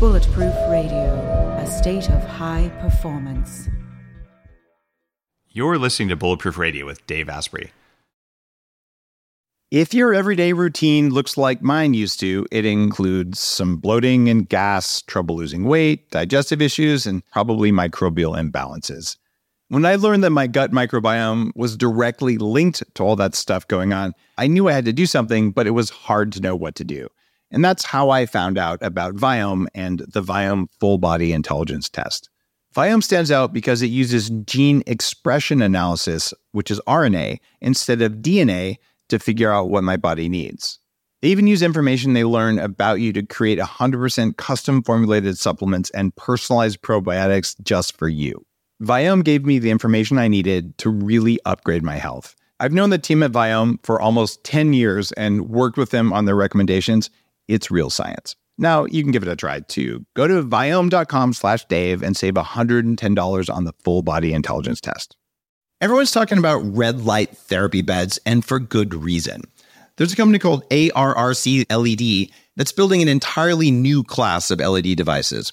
Bulletproof Radio, a state of high performance. You're listening to Bulletproof Radio with Dave Asprey. If your everyday routine looks like mine used to, it includes some bloating and gas, trouble losing weight, digestive issues, and probably microbial imbalances. When I learned that my gut microbiome was directly linked to all that stuff going on, I knew I had to do something, but it was hard to know what to do. And that's how I found out about Viome and the Viome Full Body Intelligence Test. Viome stands out because it uses gene expression analysis, which is RNA, instead of DNA to figure out what my body needs. They even use information they learn about you to create 100% custom formulated supplements and personalized probiotics just for you. Viome gave me the information I needed to really upgrade my health. I've known the team at Viome for almost 10 years and worked with them on their recommendations, it's real science. Now you can give it a try too. Go to viome.com slash Dave and save $110 on the full body intelligence test. Everyone's talking about red light therapy beds, and for good reason. There's a company called ARRC LED that's building an entirely new class of LED devices.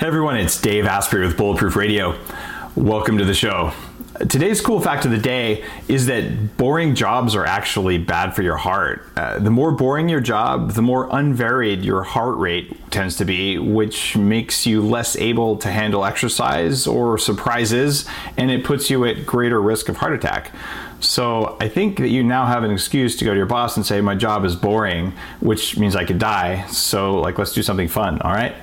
Hey everyone, it's Dave Asprey with Bulletproof Radio. Welcome to the show. Today's cool fact of the day is that boring jobs are actually bad for your heart. Uh, the more boring your job, the more unvaried your heart rate tends to be, which makes you less able to handle exercise or surprises, and it puts you at greater risk of heart attack. So I think that you now have an excuse to go to your boss and say, My job is boring, which means I could die. So, like, let's do something fun, all right?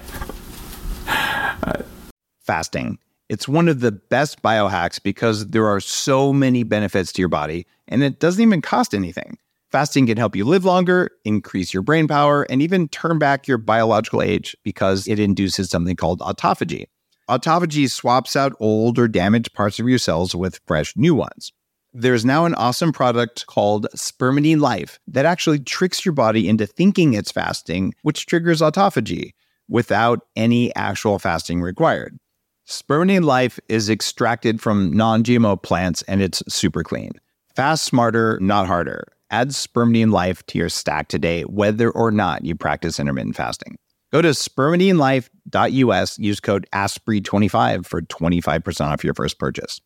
Fasting it's one of the best biohacks because there are so many benefits to your body and it doesn't even cost anything. Fasting can help you live longer, increase your brain power, and even turn back your biological age because it induces something called autophagy. Autophagy swaps out old or damaged parts of your cells with fresh new ones. There's now an awesome product called Spermidine Life that actually tricks your body into thinking it's fasting, which triggers autophagy without any actual fasting required. Spermidine Life is extracted from non GMO plants and it's super clean. Fast, smarter, not harder. Add Spermidine Life to your stack today, whether or not you practice intermittent fasting. Go to spermidinelife.us, use code ASPREY25 for 25% off your first purchase.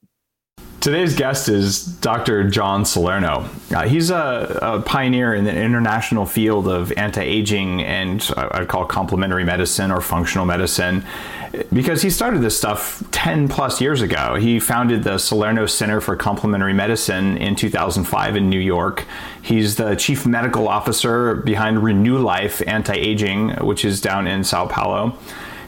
Today's guest is Dr. John Salerno. Uh, he's a, a, pioneer in the international field of anti aging and uh, I'd call complementary medicine or functional medicine because he started this stuff 10 plus years ago. He founded the Salerno Center for Complementary Medicine in 2005 in New York. He's the chief medical officer behind Renulife Anti Aging, which is down in Sao Paulo.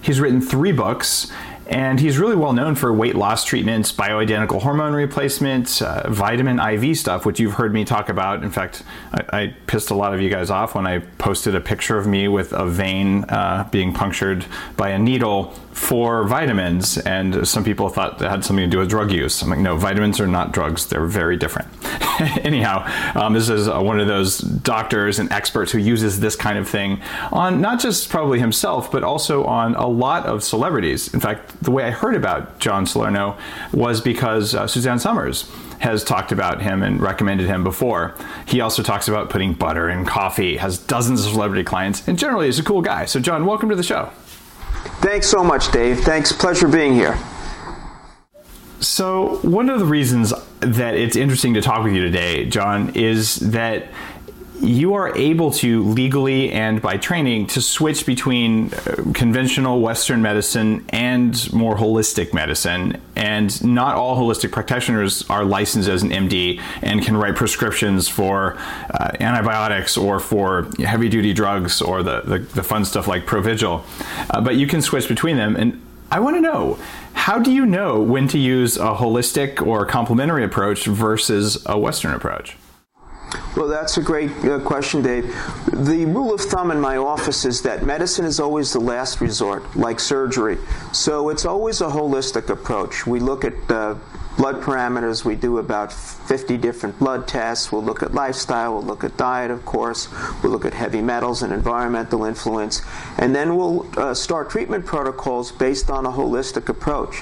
He's written three books and he's really well known for weight loss treatments, bioidentical hormone replacements, uh, vitamin IV stuff, which you've heard me talk about. In fact, I, I, pissed a lot of you guys off when I posted a picture of me with a vein uh, being punctured by a needle for vitamins, and some people thought that had something to do with drug use. I'm like, no, vitamins are not drugs; they're very different. Anyhow, um, this is uh, one of those doctors and experts who uses this kind of thing on not just probably himself, but also on a lot of celebrities. In fact, the way I heard about John Salerno was because uh, Suzanne Somers has talked about him and recommended him before. He also talks about putting butter in coffee, has dozens of celebrity clients, and generally is a cool guy. So, John, welcome to the show. Thanks so much, Dave. Thanks. Pleasure being here. So, one of the reasons that it's interesting to talk with you today, John, is that you are able to legally and by training to switch between uh, conventional Western medicine and more holistic medicine. And not all holistic practitioners are licensed as an MD and can write prescriptions for uh, antibiotics or for heavy duty drugs or the, the, the fun stuff like Provigil. Uh, but you can switch between them. And I want to know how do you know when to use a holistic or complementary approach versus a Western approach? Well, that's a great uh, question, Dave. The rule of thumb in my office is that medicine is always the last resort, like surgery. So it's always a holistic approach. We look at uh, blood parameters. We do about 50 different blood tests. We'll look at lifestyle. We'll look at diet, of course. We'll look at heavy metals and environmental influence. And then we'll uh, start treatment protocols based on a holistic approach.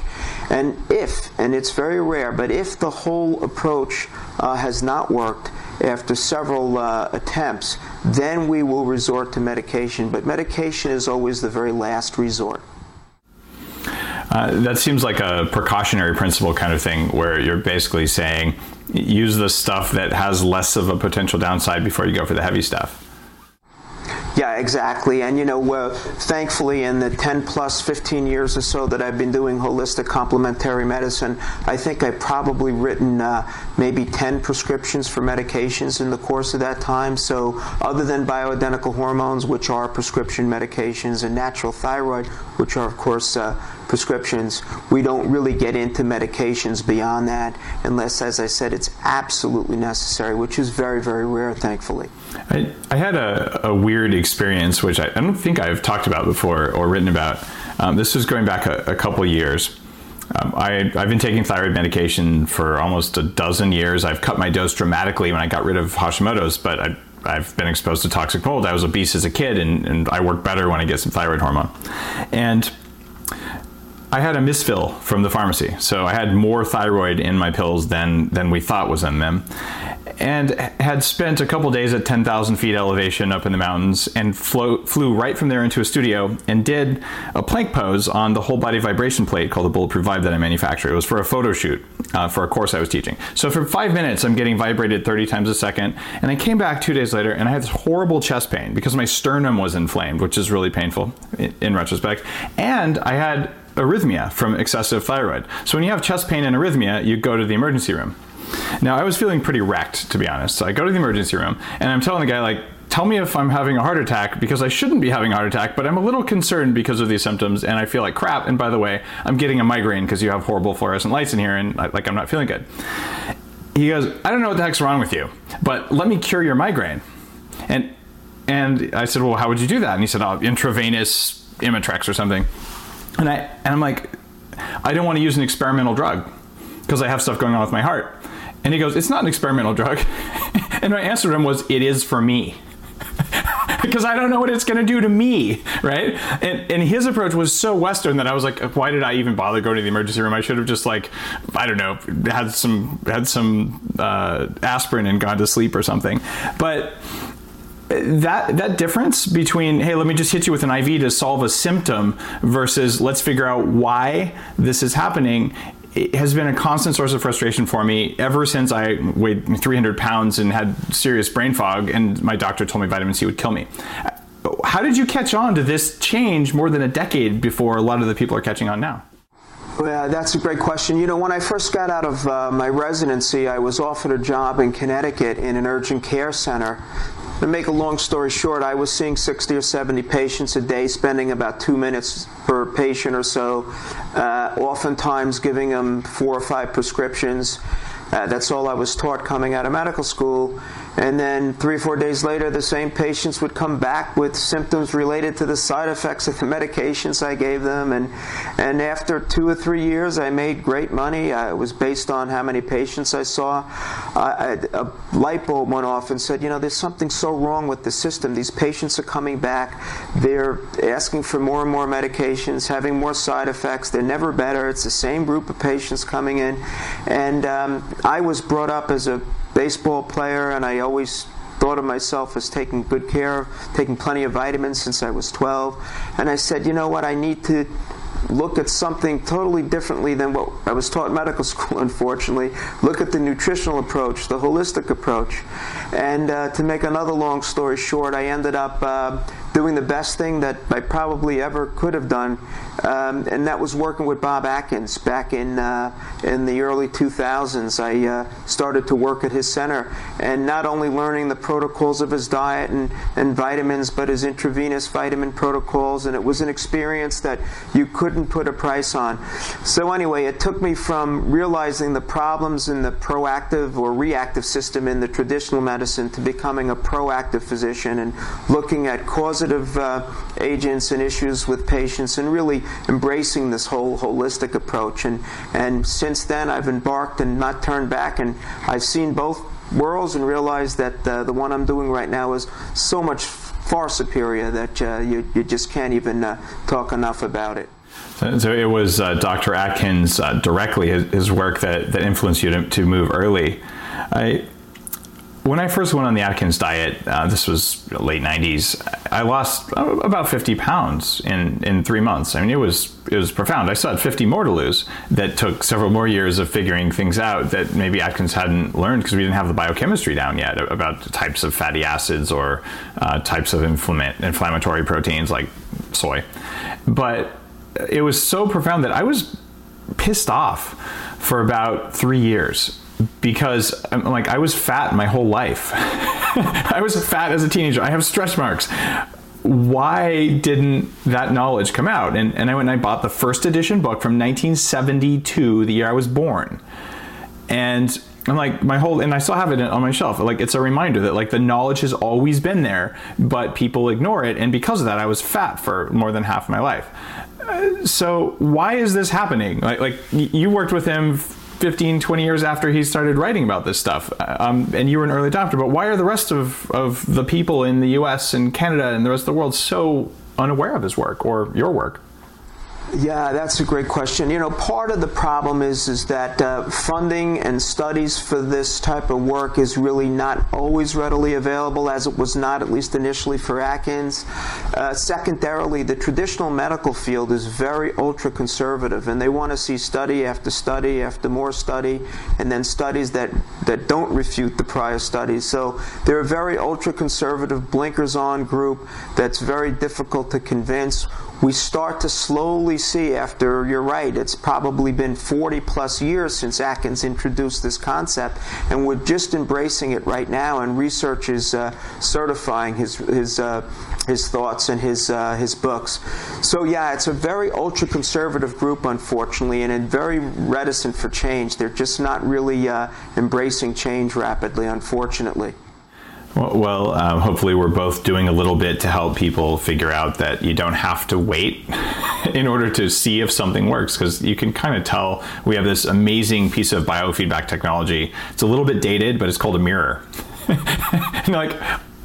And if, and it's very rare, but if the whole approach uh, has not worked, after several uh, attempts, then we will resort to medication. But medication is always the very last resort. Uh, that seems like a precautionary principle kind of thing where you're basically saying use the stuff that has less of a potential downside before you go for the heavy stuff. Yeah, exactly. And you know, uh, thankfully, in the 10 plus 15 years or so that I've been doing holistic complementary medicine, I think I've probably written uh, maybe 10 prescriptions for medications in the course of that time. So, other than bioidentical hormones, which are prescription medications, and natural thyroid, which are, of course, uh, prescriptions. We don't really get into medications beyond that unless, as I said, it's absolutely necessary, which is very, very rare, thankfully. I, I had a, a, weird experience, which I, I, don't think I've talked about before or written about. Um, this was going back a, a couple years. Um, I, have been taking thyroid medication for almost a dozen years. I've cut my dose dramatically when I got rid of Hashimoto's, but I, I've been exposed to toxic mold. I was obese as a kid, and, and I work better when I get some thyroid hormone. And I had a misfill from the pharmacy, so I had more thyroid in my pills than than we thought was in them, and had spent a couple days at 10,000 feet elevation up in the mountains, and flew flew right from there into a studio and did a plank pose on the whole body vibration plate called the Bulletproof Vibe that I manufacture. It was for a photo shoot uh, for a course I was teaching. So for five minutes, I'm getting vibrated 30 times a second, and I came back two days later and I had this horrible chest pain because my sternum was inflamed, which is really painful in, in retrospect, and I had arrhythmia from excessive thyroid. So when you have chest pain and arrhythmia, you go to the emergency room. Now, I was feeling pretty wrecked, to be honest. So I go to the emergency room and I'm telling the guy, like, tell me if I'm having a heart attack because I shouldn't be having a heart attack, but I'm a little concerned because of these symptoms and I feel like crap. And by the way, I'm getting a migraine because you have horrible fluorescent lights in here and like I'm not feeling good. He goes, I don't know what the heck's wrong with you, but let me cure your migraine. And and I said, well, how would you do that? And he said, oh, intravenous Imitrex or something. And I and I'm like, I don't want to use an experimental drug because I have stuff going on with my heart. And he goes, It's not an experimental drug. and my answer to him was, It is for me. because I don't know what it's going to do to me, right? And, and his approach was so Western that I was like, why did I even bother going to the emergency room? I should have just like, I don't know, had some had some uh, aspirin and gone to sleep or something. But that that difference between hey let me just hit you with an iv to solve a symptom versus let's figure out why this is happening it has been a constant source of frustration for me ever since I weighed 300 pounds and had serious brain fog, and my doctor told me vitamin C would kill me. How did you catch on to this change more than a decade before a lot of the people are catching on now? Well, that's a great question. You know, when I first got out of uh, my residency, I was offered a job in Connecticut in an urgent care center to make a long story short, I was seeing 60 or 70 patients a day, spending about two minutes per patient or so, uh, oftentimes giving them four or five prescriptions. Uh, that's all I was taught coming out of medical school. And then three or four days later, the same patients would come back with symptoms related to the side effects of the medications I gave them. And, and after two or three years, I made great money. It was based on how many patients I saw. A light bulb went off and said, you know, there's something so wrong with the system. These patients are coming back. They're asking for more and more medications, having more side effects. They're never better. It's the same group of patients coming in. And um, I was brought up as a baseball player, and I always thought of myself as taking good care of, taking plenty of vitamins since I was 12. And I said, you know what, I need to look at something totally differently than what I was taught in medical school, unfortunately. Look at the nutritional approach, the holistic approach. And uh, to make another long story short, I ended up uh, doing the best thing that I probably ever could have done, um, and that was working with Bob Atkins back in uh, in the early 2000s. I uh, started to work at his center, and not only learning the protocols of his diet and, and vitamins, but his intravenous vitamin protocols, and it was an experience that you couldn't put a price on. So anyway, it took me from realizing the problems in the proactive or reactive system in the traditional medicine to becoming a proactive physician and looking at causative uh, agents and issues with patients and really embracing this whole holistic approach. And, and since then, I've embarked and not turned back, and I've seen both worlds and realized that uh, the one I'm doing right now is so much far superior that uh, you, you just can't even uh, talk enough about it. So, it was uh, Dr. Atkins uh, directly, his, his, work that, that influenced you to, to move early. I, when I first went on the Atkins diet, uh, this was late '90s. I lost about 50 pounds in, in three months. I mean, it was it was profound. I still had 50 more to lose. That took several more years of figuring things out that maybe Atkins hadn't learned because we didn't have the biochemistry down yet about types of fatty acids or uh, types of inflammatory proteins like soy. But it was so profound that I was pissed off for about three years because I'm like I was fat my whole life. I was fat as a teenager. I have stretch marks. Why didn't that knowledge come out? And, and I went and I bought the first edition book from 1972, the year I was born. And I'm like my whole and I still have it on my shelf. Like it's a reminder that like the knowledge has always been there, but people ignore it. And because of that, I was fat for more than half my life. Uh, so why is this happening? Like like you worked with him 15, 20 years after he started writing about this stuff. Um, and you were an early adopter, but why are the rest of, of the people in the US and Canada and the rest of the world so unaware of his work or your work? Yeah, that's a great question. You know, part of the problem is is that uh, funding and studies for this type of work is really not always readily available, as it was not at least initially for Atkins. Uh, secondarily, the traditional medical field is very ultra conservative, and they want to see study after study after more study, and then studies that that don't refute the prior studies. So they're a very ultra conservative, blinkers on group that's very difficult to convince we start to slowly see after you're right it's probably been 40 plus years since atkins introduced this concept and we're just embracing it right now and research is uh, certifying his his uh, his thoughts and his uh, his books. So yeah it's a very ultra conservative group unfortunately and very reticent for change. They're just not really uh, embracing change rapidly unfortunately well, um, hopefully, we're both doing a little bit to help people figure out that you don't have to wait in order to see if something works because you can kind of tell we have this amazing piece of biofeedback technology. It's a little bit dated, but it's called a mirror. and like,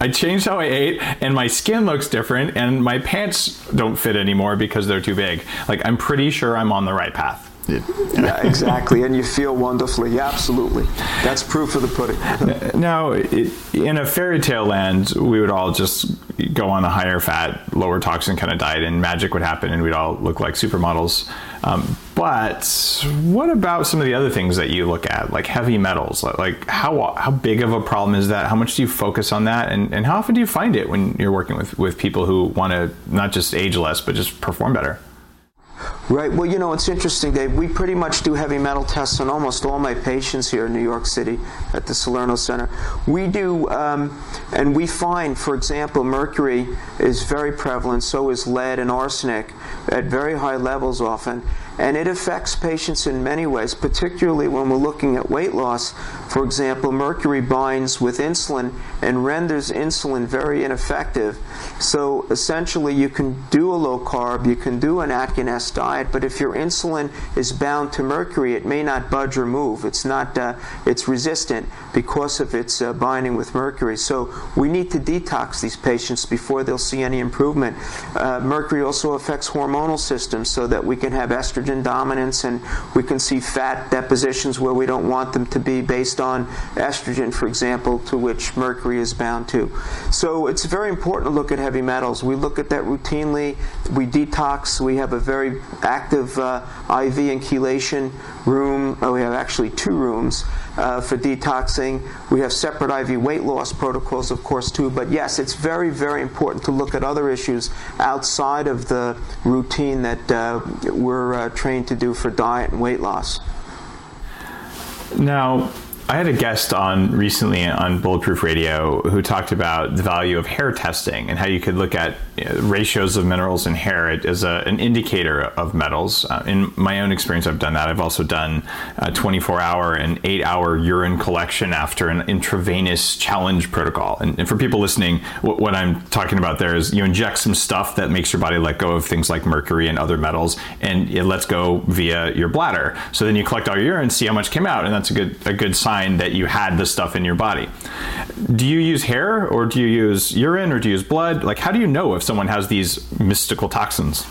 I changed how I ate, and my skin looks different, and my pants don't fit anymore because they're too big. Like, I'm pretty sure I'm on the right path. Yeah, exactly. And you feel wonderfully. Yeah, absolutely. That's proof of the pudding. now, in a fairy tale land, we would all just go on a higher fat, lower toxin kind of diet, and magic would happen, and we'd all look like supermodels. Um, but what about some of the other things that you look at, like heavy metals? Like how how big of a problem is that? How much do you focus on that, and, and how often do you find it when you're working with, with people who want to not just age less, but just perform better? Right. Well, you know, it's interesting, Dave. We pretty much do heavy metal tests on almost all my patients here in New York City at the Salerno Center. We do, um, and we find, for example, mercury is very prevalent, so is lead and arsenic at very high levels often. And it affects patients in many ways, particularly when we're looking at weight loss. For example, mercury binds with insulin and renders insulin very ineffective. So essentially, you can do a low carb, you can do an Atkins diet, but if your insulin is bound to mercury, it may not budge or move. It's not, uh, it's resistant because of its uh, binding with mercury. So we need to detox these patients before they'll see any improvement. Uh, mercury also affects hormonal systems so that we can have estrogen dominance, and we can see fat depositions where we don't want them to be based on estrogen, for example, to which mercury is bound to. So it's very important to look at heavy metals. We look at that routinely. We detox. We have a very active uh, IV and chelation room. Oh, we have actually two rooms uh, for detoxing. We have separate IV weight loss protocols, of course, too. But yes, it's very, very important to look at other issues outside of the routine that uh, we're uh, trained to do for diet and weight loss. Now, I had a guest on recently on Bulletproof Radio who talked about the value of hair testing and how you could look at ratios of minerals in hair as a, an indicator of metals. Uh, in my own experience, I've done that. I've also done a 24 hour and 8 hour urine collection after an intravenous challenge protocol. And, and for people listening, what, what, I'm talking about there is you inject some stuff that makes your body let go of things like mercury and other metals, and it lets go via your bladder. So then you collect all your urine, see how much came out, and that's a good a good sign that you had the stuff in your body. Do you use hair or do you use urine or do you use blood? Like, how do you know if someone has these mystical toxins?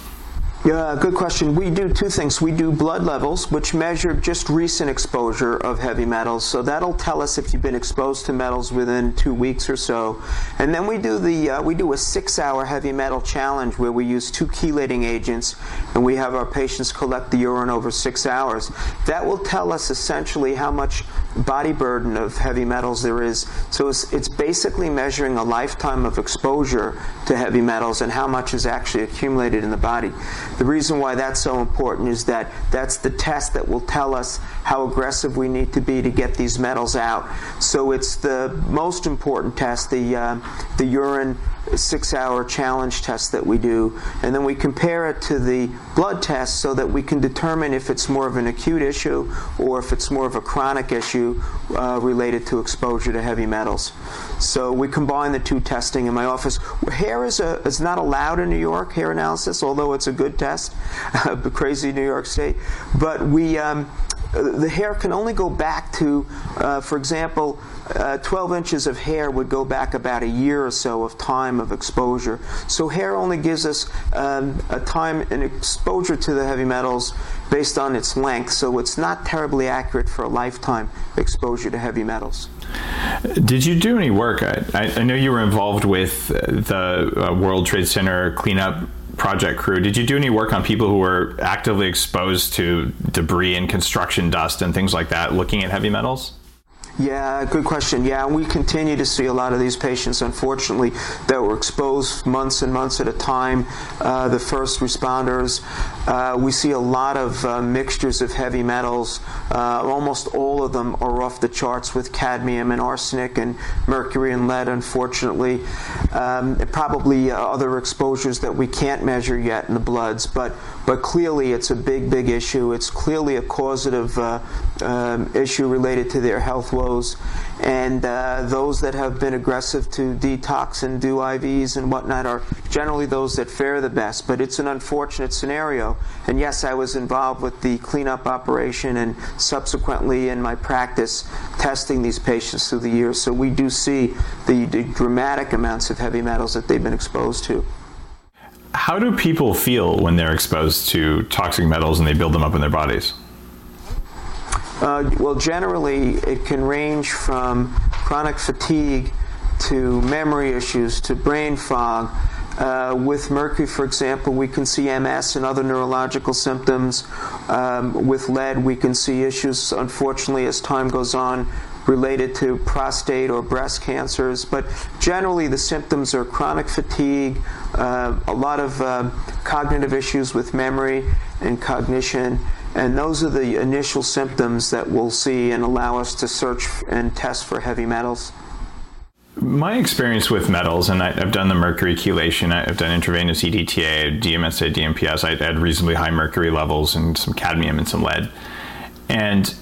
Yeah, good question. We do two things. We do blood levels, which measure just recent exposure of heavy metals. So that'll tell us if you've been exposed to metals within two weeks or so. And then we do the uh, we do a six-hour heavy metal challenge where we use two chelating agents, and we have our patients collect the urine over six hours. That will tell us essentially how much body burden of heavy metals there is. So it's, it's basically measuring a lifetime of exposure to heavy metals and how much is actually accumulated in the body. The reason why that's so important is that that's the test that will tell us how aggressive we need to be to get these metals out. So it's the most important test, the, uh, the urine six hour challenge test that we do, and then we compare it to the blood test so that we can determine if it's more of an acute issue or if it's more of a chronic issue uh, related to exposure to heavy metals. So we combine the two testing in my office. Hair is, a, is not allowed in New York, hair analysis, although it's a good test, crazy New York State. But we, um, the hair can only go back to, uh, for example, uh, 12 inches of hair would go back about a year or so of time of exposure. So hair only gives us um, a time and exposure to the heavy metals based on its length. So it's not terribly accurate for a lifetime exposure to heavy metals. Did you do any work? I, I know you were involved with the uh, World Trade Center cleanup project crew. Did you do any work on people who were actively exposed to debris and construction dust and things like that, looking at heavy metals? Yeah, good question. Yeah, we continue to see a lot of these patients, unfortunately, that were exposed months and months at a time. Uh, the first responders, uh, we see a lot of uh, mixtures of heavy metals. Uh, almost all of them are off the charts with cadmium and arsenic and mercury and lead, unfortunately. Um, probably other exposures that we can't measure yet in the bloods, but but clearly it's a big, big issue. It's clearly a causative uh, um, issue related to their health woes. And uh, those that have been aggressive to detox and do IVs and whatnot are generally those that fare the best. But it's an unfortunate scenario. And yes, I was involved with the cleanup operation and subsequently in my practice testing these patients through the years. So we do see the, the dramatic amounts of heavy metals that they've been exposed to. How do people feel when they're exposed to toxic metals and they build them up in their bodies? Uh, well, generally, it can range from chronic fatigue to memory issues to brain fog. Uh, with mercury, for example, we can see MS and other neurological symptoms. Um, with lead, we can see issues, unfortunately, as time goes on, related to prostate or breast cancers. But generally, the symptoms are chronic fatigue, uh, a lot of uh, cognitive issues with memory and cognition. And those are the initial symptoms that we'll see and allow us to search and test for heavy metals. My experience with metals, and I, have done the mercury chelation, I've done intravenous EDTA, DMSA, DMPS. I had reasonably high mercury levels and some cadmium and some lead. And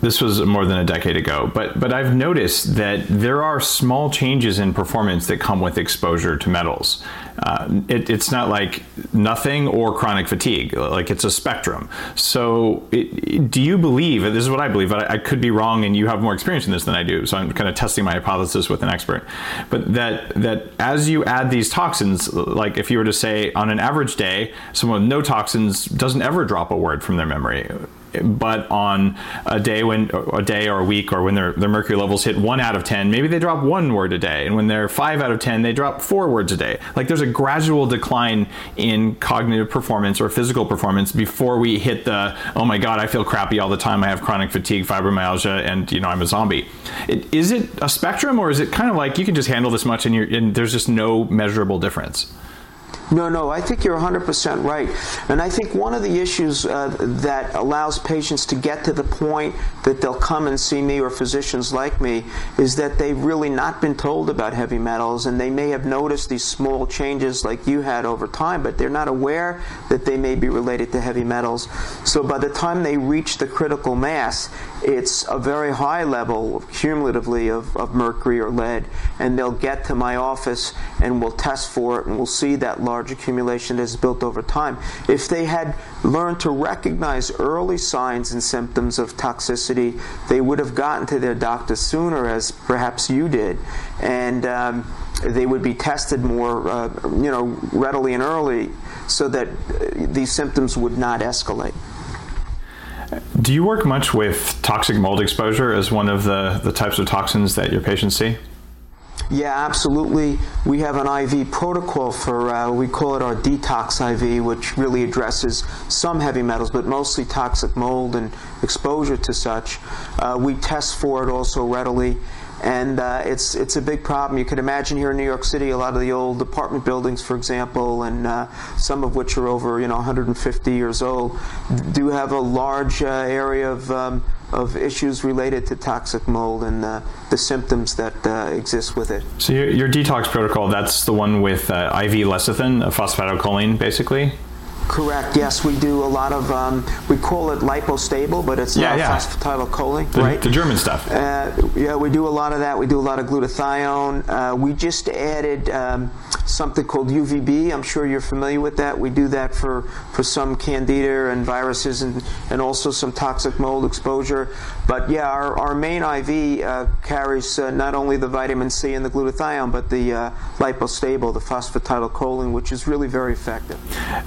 this was more than a decade ago, but but I've noticed that there are small changes in performance that come with exposure to metals. Uh, it, it's not like nothing or chronic fatigue, like it's a spectrum. So, it, do you believe? This is what I believe. I, I could be wrong, and you have more experience in this than I do. So I'm kind of testing my hypothesis with an expert. But that that as you add these toxins, like if you were to say on an average day, someone with no toxins doesn't ever drop a word from their memory but on a day when a day or a week or when their, their mercury levels hit one out of 10 maybe they drop one word a day. And when they're five out of 10 they drop four words a day. Like there's a gradual decline in cognitive performance or physical performance before we hit the oh my god i feel crappy all the time. I have chronic fatigue fibromyalgia and you know i'm a zombie. It, is it a spectrum or is it kind of like you can just handle this much and, and there's just no measurable difference no, no, I think you're 100% right. And I think one of the issues uh, that allows patients to get to the point that they'll come and see me or physicians like me is that they've really not been told about heavy metals and they may have noticed these small changes like you had over time, but they're not aware that they may be related to heavy metals. So by the time they reach the critical mass, it's a very high level cumulatively of, of mercury or lead, and they'll get to my office and we'll test for it and we'll see that large accumulation that is built over time. If they had learned to recognize early signs and symptoms of toxicity, they would have gotten to their doctor sooner, as perhaps you did, and um, they would be tested more, uh, you know, readily and early, so that uh, these symptoms would not escalate. Do you work much with toxic mold exposure as one of the, the types of toxins that your patients see? Yeah, absolutely. We have an IV protocol for, uh, we call it our detox IV, which really addresses some heavy metals, but mostly toxic mold and exposure to such. Uh, we test for it also readily and uh, it's it's a big problem. You could imagine here in New York City, a lot of the old apartment buildings, for example, and uh, some of which are over you know 150 years old, do have a large uh, area of um, of issues related to toxic mold and uh, the symptoms that uh, exist with it. So your, your, detox protocol, that's the one with uh, IV lecithin, a phosphatidylcholine, basically. Correct. Yes, we do a lot of. Um, we call it Lipostabil, but it's yeah, not yeah. phosphatidylcholine, the, right? The German stuff. Uh, yeah, we do a lot of that. We do a lot of glutathione. Uh, we just added um, something called UVB. I'm sure you're familiar with that. We do that for for some candida and viruses, and and also some toxic mold exposure. But yeah, our, our main IV uh, carries uh, not only the vitamin C and the glutathione, but the uh, Lipostabil, the phosphatidylcholine, which is really very effective.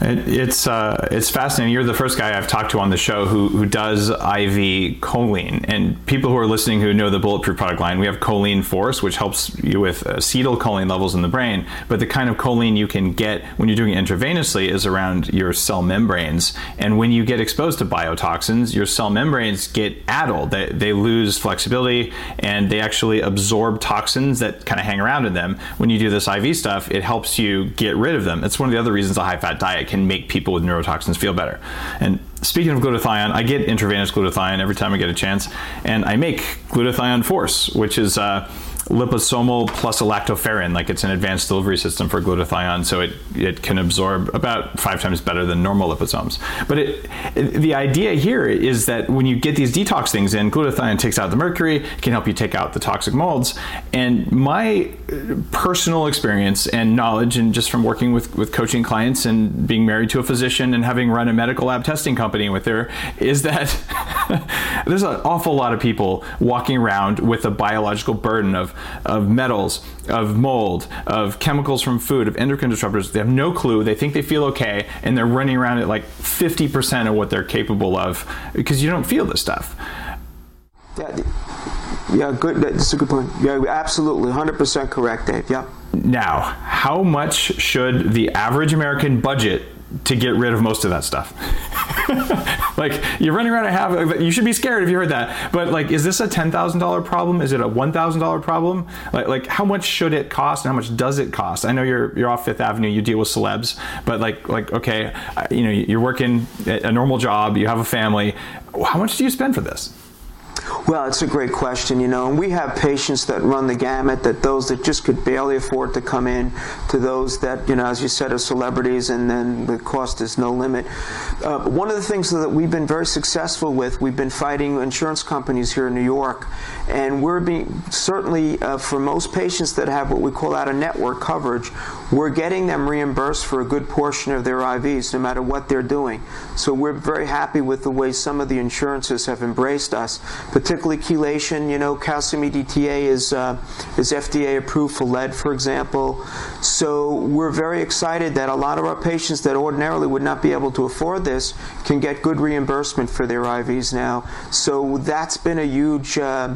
It, it's uh, it's fascinating. You're the first guy I've talked to on the show who who does IV choline, and people who are listening who know the bulletproof product line, we have choline force, which helps you with acetylcholine levels in the brain. But the kind of choline you can get when you're doing it intravenously is around your cell membranes, and when you get exposed to biotoxins, your cell membranes get addled. They they lose flexibility, and they actually absorb toxins that kind of hang around in them. When you do this IV stuff, it helps you get rid of them. It's one of the other reasons a high fat diet can make people with neurotoxins feel better. And speaking of glutathione, I get intravenous glutathione every time I get a chance, and I make glutathione Force, which is uh, liposomal plus a lactoferrin, like it's an advanced delivery system for glutathione, so it, it can absorb about five times better than normal liposomes. But it, it, the idea here is that when you get these detox things in, glutathione takes out the mercury, can help you take out the toxic molds. And my uh, personal experience and knowledge, and just from working with, with coaching clients and being married to a physician and having run a medical lab testing company with her, is that there's an awful lot of people walking around with a biological burden of of metals, of mold, of chemicals from food, of endocrine disruptors. They have no clue. They think they feel okay, and they're running around at like 50% of what they're capable of because you don't feel this stuff. Yeah, yeah, good. That's a good point. Yeah, absolutely, 100% correct, Dave. Yeah. Now, how much should the average American budget to get rid of most of that stuff. like you're running around and have you should be scared if you heard that. But like is this a $10,000 problem? Is it a $1,000 problem? Like like how much should it cost and how much does it cost? I know you're you're off 5th Avenue, you deal with celebs, but like like okay, you know, you're working a normal job, you have a family. How much do you spend for this? Well, it's a great question, you know, and we have patients that run the gamut, that those that just could barely afford to come in, to those that, you know, as you said, are celebrities, and then the cost is no limit. Uh, one of the things that we've been very successful with, we've been fighting insurance companies here in New York, and we're being certainly uh, for most patients that have what we call out of network coverage, we're getting them reimbursed for a good portion of their IVs, no matter what they're doing. So we're very happy with the way some of the insurances have embraced us, particularly chelation. You know, calcium EDTA is uh, is FDA approved for lead, for example. So we're very excited that a lot of our patients that ordinarily would not be able to afford this can get good reimbursement for their IVs now. So that's been a huge uh,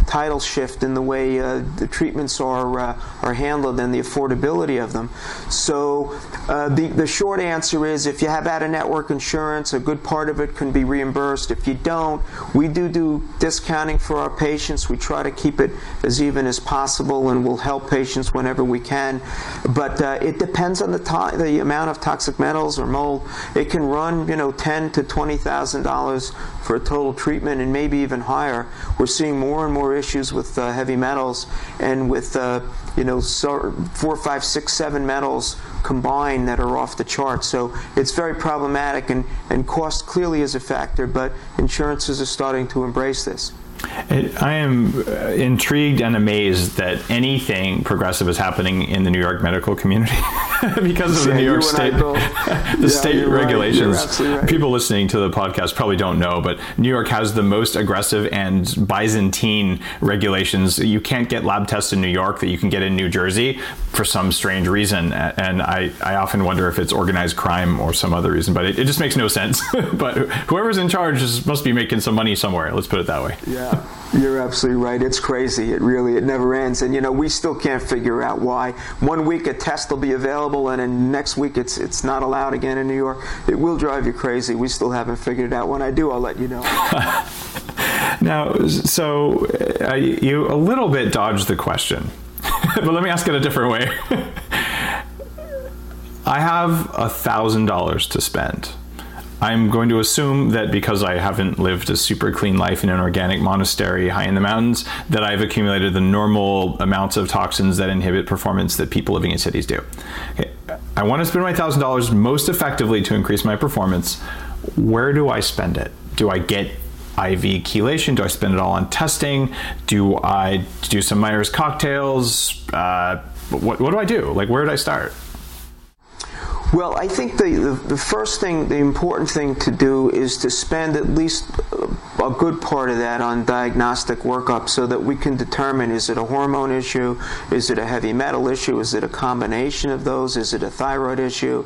tidal shift in the way uh, the treatments are uh, are handled and the affordability of them. So uh, the the short answer is, if you have out of network insurance, a good part of it can be reimbursed. If you don't, we do do discounting for our patients. We try to keep it as even as possible, and we'll help patients whenever we can. But uh, it depends on the to- the amount of toxic metals or mold. It can run, you know, ten to twenty thousand dollars for a total treatment, and maybe even higher. We're seeing more and more issues with uh, heavy metals and with uh, you know so four, five, six, seven metals combined that are off the chart. So it's very problematic, and, and cost clearly is a factor. But insurances are starting to embrace this. It, I am uh, intrigued and amazed that anything progressive is happening in the New York medical community because of the New York you and I state the Yeah, state you're right. Regulations. right. People listening to the podcast probably don't know, but New York has the most aggressive and Byzantine regulations. You can't get lab tests in New York that you can get in New Jersey for some strange reason, and I, I often wonder if it's organized crime or some other reason. But it, it just makes no sense. but whoever's in charge is, must be making some money somewhere. Let's put it that way. Yeah, you're absolutely right. It's crazy. It really, it never ends. And you know, we still can't figure out why. One week a test will be available, and then next week it's it's not allowed again in New York. It will drive you crazy. We still haven't figured it out. When I do, I'll let you know. Now, so uh, you a little bit dodged the question, but let me ask it a different way. I have a thousand dollars to spend. I'm going to assume that because I haven't lived a super clean life in an organic monastery high in the mountains, that I've accumulated the normal amounts of toxins that inhibit performance that people living in cities do. Okay. I want to spend my thousand dollars most effectively to increase my performance. Where do I spend it? Do I get IV chelation? Do I spend it all on testing? Do I do some Myers cocktails? Uh, what, what do I do? Like, where do I start? Well, I think the, the, the first thing, the important thing to do is to spend at least a good part of that on diagnostic workup so that we can determine is it a hormone issue, is it a heavy metal issue, is it a combination of those, is it a thyroid issue.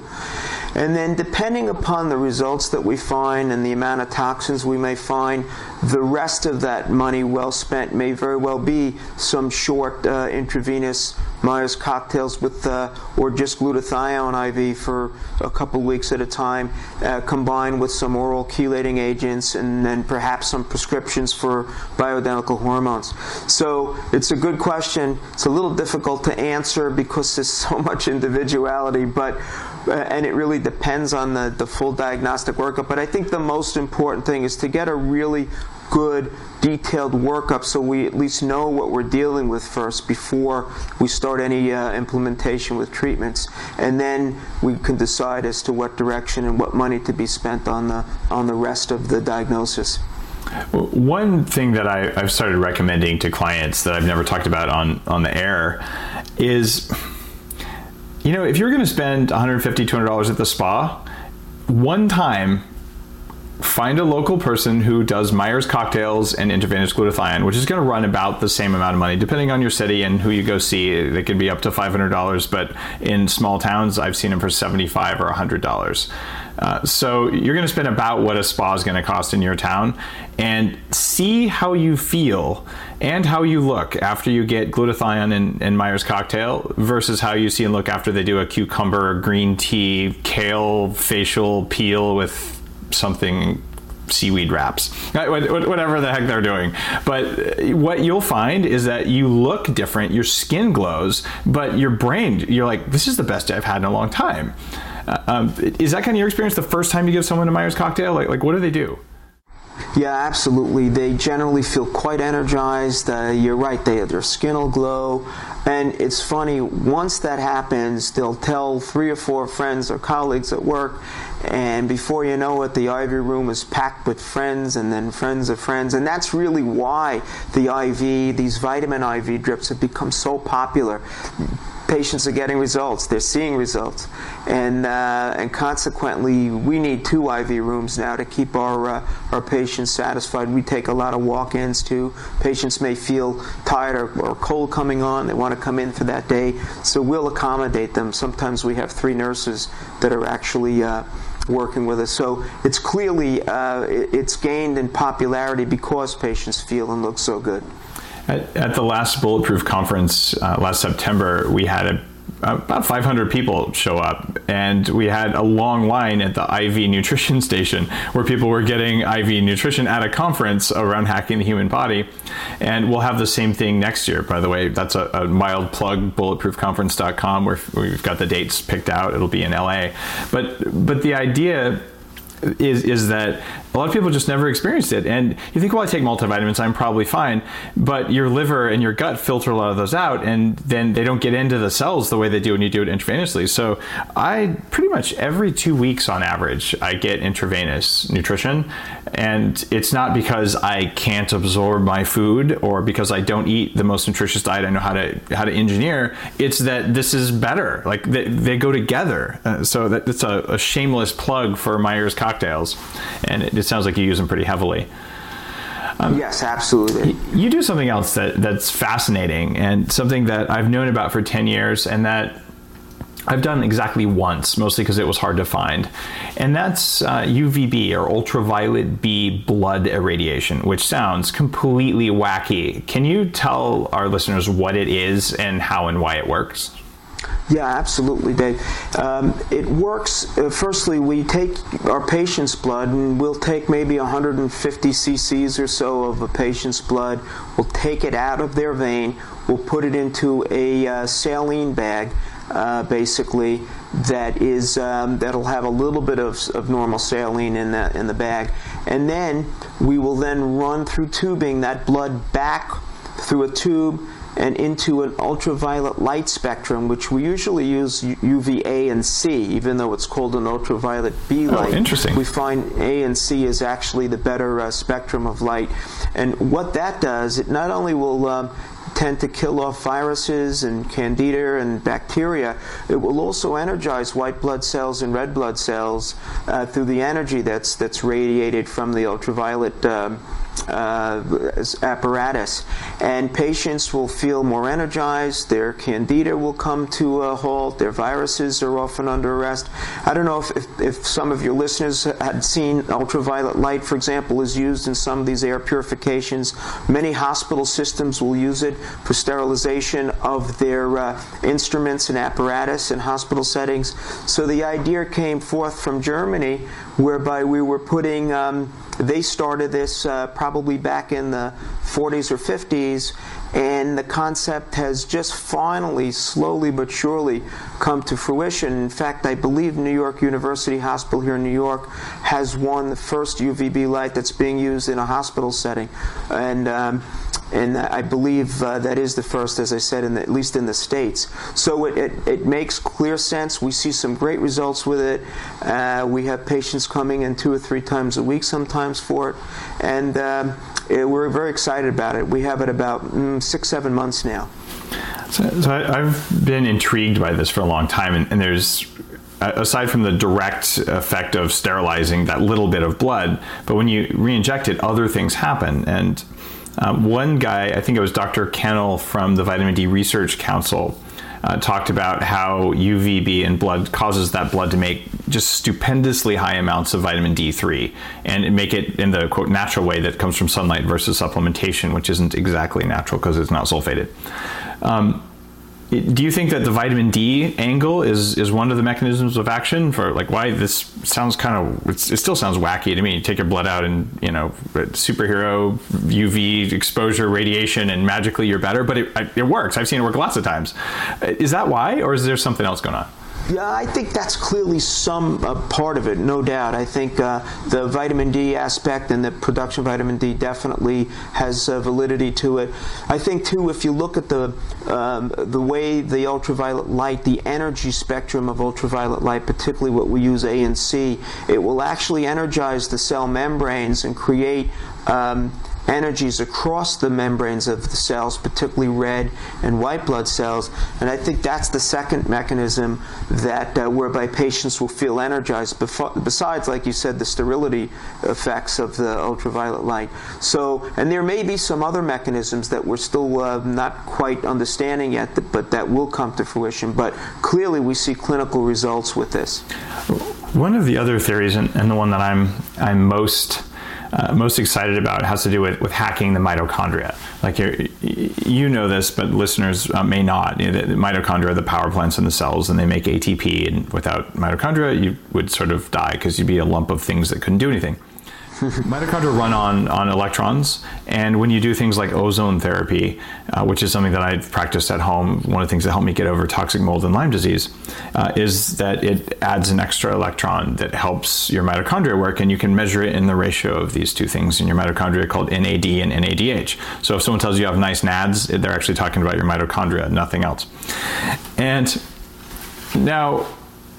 And then, depending upon the results that we find and the amount of toxins we may find, the rest of that money well spent may very well be some short uh, intravenous Myers cocktails with, uh, or just glutathione IV for a couple weeks at a time, uh, combined with some oral chelating agents, and then perhaps some prescriptions for bioidentical hormones. So it's a good question. It's a little difficult to answer because there's so much individuality, but uh, and it really depends on the, the full diagnostic workup. But I think the most important thing is to get a really good detailed workup so we at least know what we're dealing with first before we start any uh, implementation with treatments. And then we can decide as to what direction and what money to be spent on the on the rest of the diagnosis. One thing that I, I've started recommending to clients that I've never talked about on, on the air is, you know, if you're going to spend $150, $200 at the spa, one time, find a local person who does Myers cocktails and intravenous glutathione, which is going to run about the same amount of money, depending on your city and who you go see. It could be up to $500, but in small towns, I've seen them for $75 or $100. Uh, so you're going to spend about what a spa is going to cost in your town and see how you feel and how you look after you get glutathione and, and Myers cocktail versus how you see and look after they do a cucumber, green tea, kale facial peel with something seaweed wraps, whatever the heck they're doing. But what you'll find is that you look different, your skin glows, but your brain, you're like, this is the best I've had in a long time. Uh, um, is that kind of your experience the first time you give someone a Myers cocktail? Like, like what do they do? Yeah, absolutely. They generally feel quite energized. Uh, you're right, they, their skin will glow. And it's funny, once that happens, they'll tell three or four friends or colleagues at work, and before you know it, the IV room is packed with friends and then friends of friends. And that's really why the IV, these vitamin IV drips, have become so popular patients are getting results. They're seeing results, and uh, and consequently, we need two IV rooms now to keep our uh, our patients satisfied. We take a lot of walk-ins too. Patients may feel tired or, or, cold coming on. They want to come in for that day, so we'll accommodate them. Sometimes we have three nurses that are actually. Uh, working with us. So it's clearly uh, it's gained in popularity because patients feel and look so good. At, at the last Bulletproof conference uh, last September, we had a Uh, about 500 people show up, and we had a long line at the IV nutrition station where people were getting IV nutrition at a conference around hacking the human body. And we'll have the same thing next year, by the way. That's a, a mild plug, bulletproofconference.com, where we've got the dates picked out. It'll be in LA. But, but the idea is, is that a lot of people just never experienced it. And you think, well, I take multivitamins, I'm probably fine. But your liver and your gut filter a lot of those out, and then they don't get into the cells the way they do when you do it intravenously. So I pretty much every two weeks on average, I get intravenous nutrition. And it's not because I can't absorb my food or because I don't eat the most nutritious diet I know how to how to engineer. It's that this is better. Like they, they go together. Uh, so that it's a, a, shameless plug for Myers cocktails. And it, it sounds like you use them pretty heavily. Um, yes, absolutely. You do something else that, that's fascinating and something that I've known about for 10 years and that I've done exactly once, mostly because it was hard to find. And that's uh, UVB or ultraviolet B blood irradiation, which sounds completely wacky. Can you tell our listeners what it is and how and why it works? Yeah, absolutely, Dave. Um, it works. Uh, firstly, we take our patient's blood, and we'll take maybe 150 cc's or so of a patient's blood. We'll take it out of their vein. We'll put it into a uh, saline bag, uh, basically that is um, that'll have a little bit of, of normal saline in the in the bag, and then we will then run through tubing that blood back through a tube and into an ultraviolet light spectrum, which we usually use UVA and C, even though it's called an ultraviolet B oh, light. Oh, interesting. We find A and C is actually the better uh, spectrum of light. And what that does, it not only will um, tend to kill off viruses and candida and bacteria. It will also energize white blood cells and red blood cells uh, through the energy that's that's radiated from the ultraviolet. Um, uh, apparatus. And patients will feel more energized, their candida will come to a halt, their viruses are often under arrest. I don't know if, if, if, some of your listeners had seen ultraviolet light, for example, is used in some of these air purifications. Many hospital systems will use it for sterilization of their uh, instruments and apparatus in hospital settings. So the idea came forth from Germany whereby we were putting um, they started this uh, probably back in the 40s or 50s, and the concept has just finally, slowly but surely, come to fruition. In fact, I believe New York University Hospital here in New York has won the first UVB light that's being used in a hospital setting, and. Um, and I believe uh, that is the first, as I said, the, at least in the states. So it, it, it, makes clear sense. We see some great results with it. Uh, we have patients coming in two or three times a week sometimes for it, and um, it, we're very excited about it. We have it about mm, six, seven months now. So, so I, have been intrigued by this for a long time, and, and there's aside from the direct effect of sterilizing that little bit of blood, but when you re-inject it, other things happen. And um, one guy, I think it was Dr. Cannell from the Vitamin D Research Council, uh, talked about how UVB in blood causes that blood to make just stupendously high amounts of vitamin D3 and make it in the quote natural way that comes from sunlight versus supplementation, which isn't exactly natural because it's not sulfated. Um, do you think that the vitamin D angle is is one of the mechanisms of action for like why this sounds kind of it still sounds wacky to me? You take your blood out and you know superhero UV exposure radiation and magically you're better, but it, it works. I've seen it work lots of times. Is that why, or is there something else going on? Yeah, I think that's clearly some uh, part of it, no doubt. I think uh, the vitamin D aspect and the production of vitamin D definitely has uh, validity to it. I think too, if you look at the um, the way the ultraviolet light, the energy spectrum of ultraviolet light, particularly what we use A and C, it will actually energize the cell membranes and create um, energies across the membranes of the cells, particularly red and white blood cells. And I think that's the second mechanism that uh, whereby patients will feel energized, besides, like you said, the sterility effects of the ultraviolet light. So, and there may be some other mechanisms that we're still uh, not quite understanding yet, but that will come to fruition. But clearly, we see clinical results with this. One of the other theories, and, and the one that I'm I'm most uh, most excited about has to do with, with hacking the mitochondria. Like you know this, but listeners uh, may not. You know, the, the mitochondria are the power plants in the cells, and they make ATP. And without mitochondria, you would sort of die because you'd be a lump of things that couldn't do anything. Mitochondria run on, on electrons, and when you do things like ozone therapy, uh, which is something that I've practiced at home, one of the things that helped me get over toxic mold and Lyme disease uh, is that it adds an extra electron that helps your mitochondria work, and you can measure it in the ratio of these two things in your mitochondria called NAD and NADH. So if someone tells you you have nice NADs, they're actually talking about your mitochondria, nothing else. And now,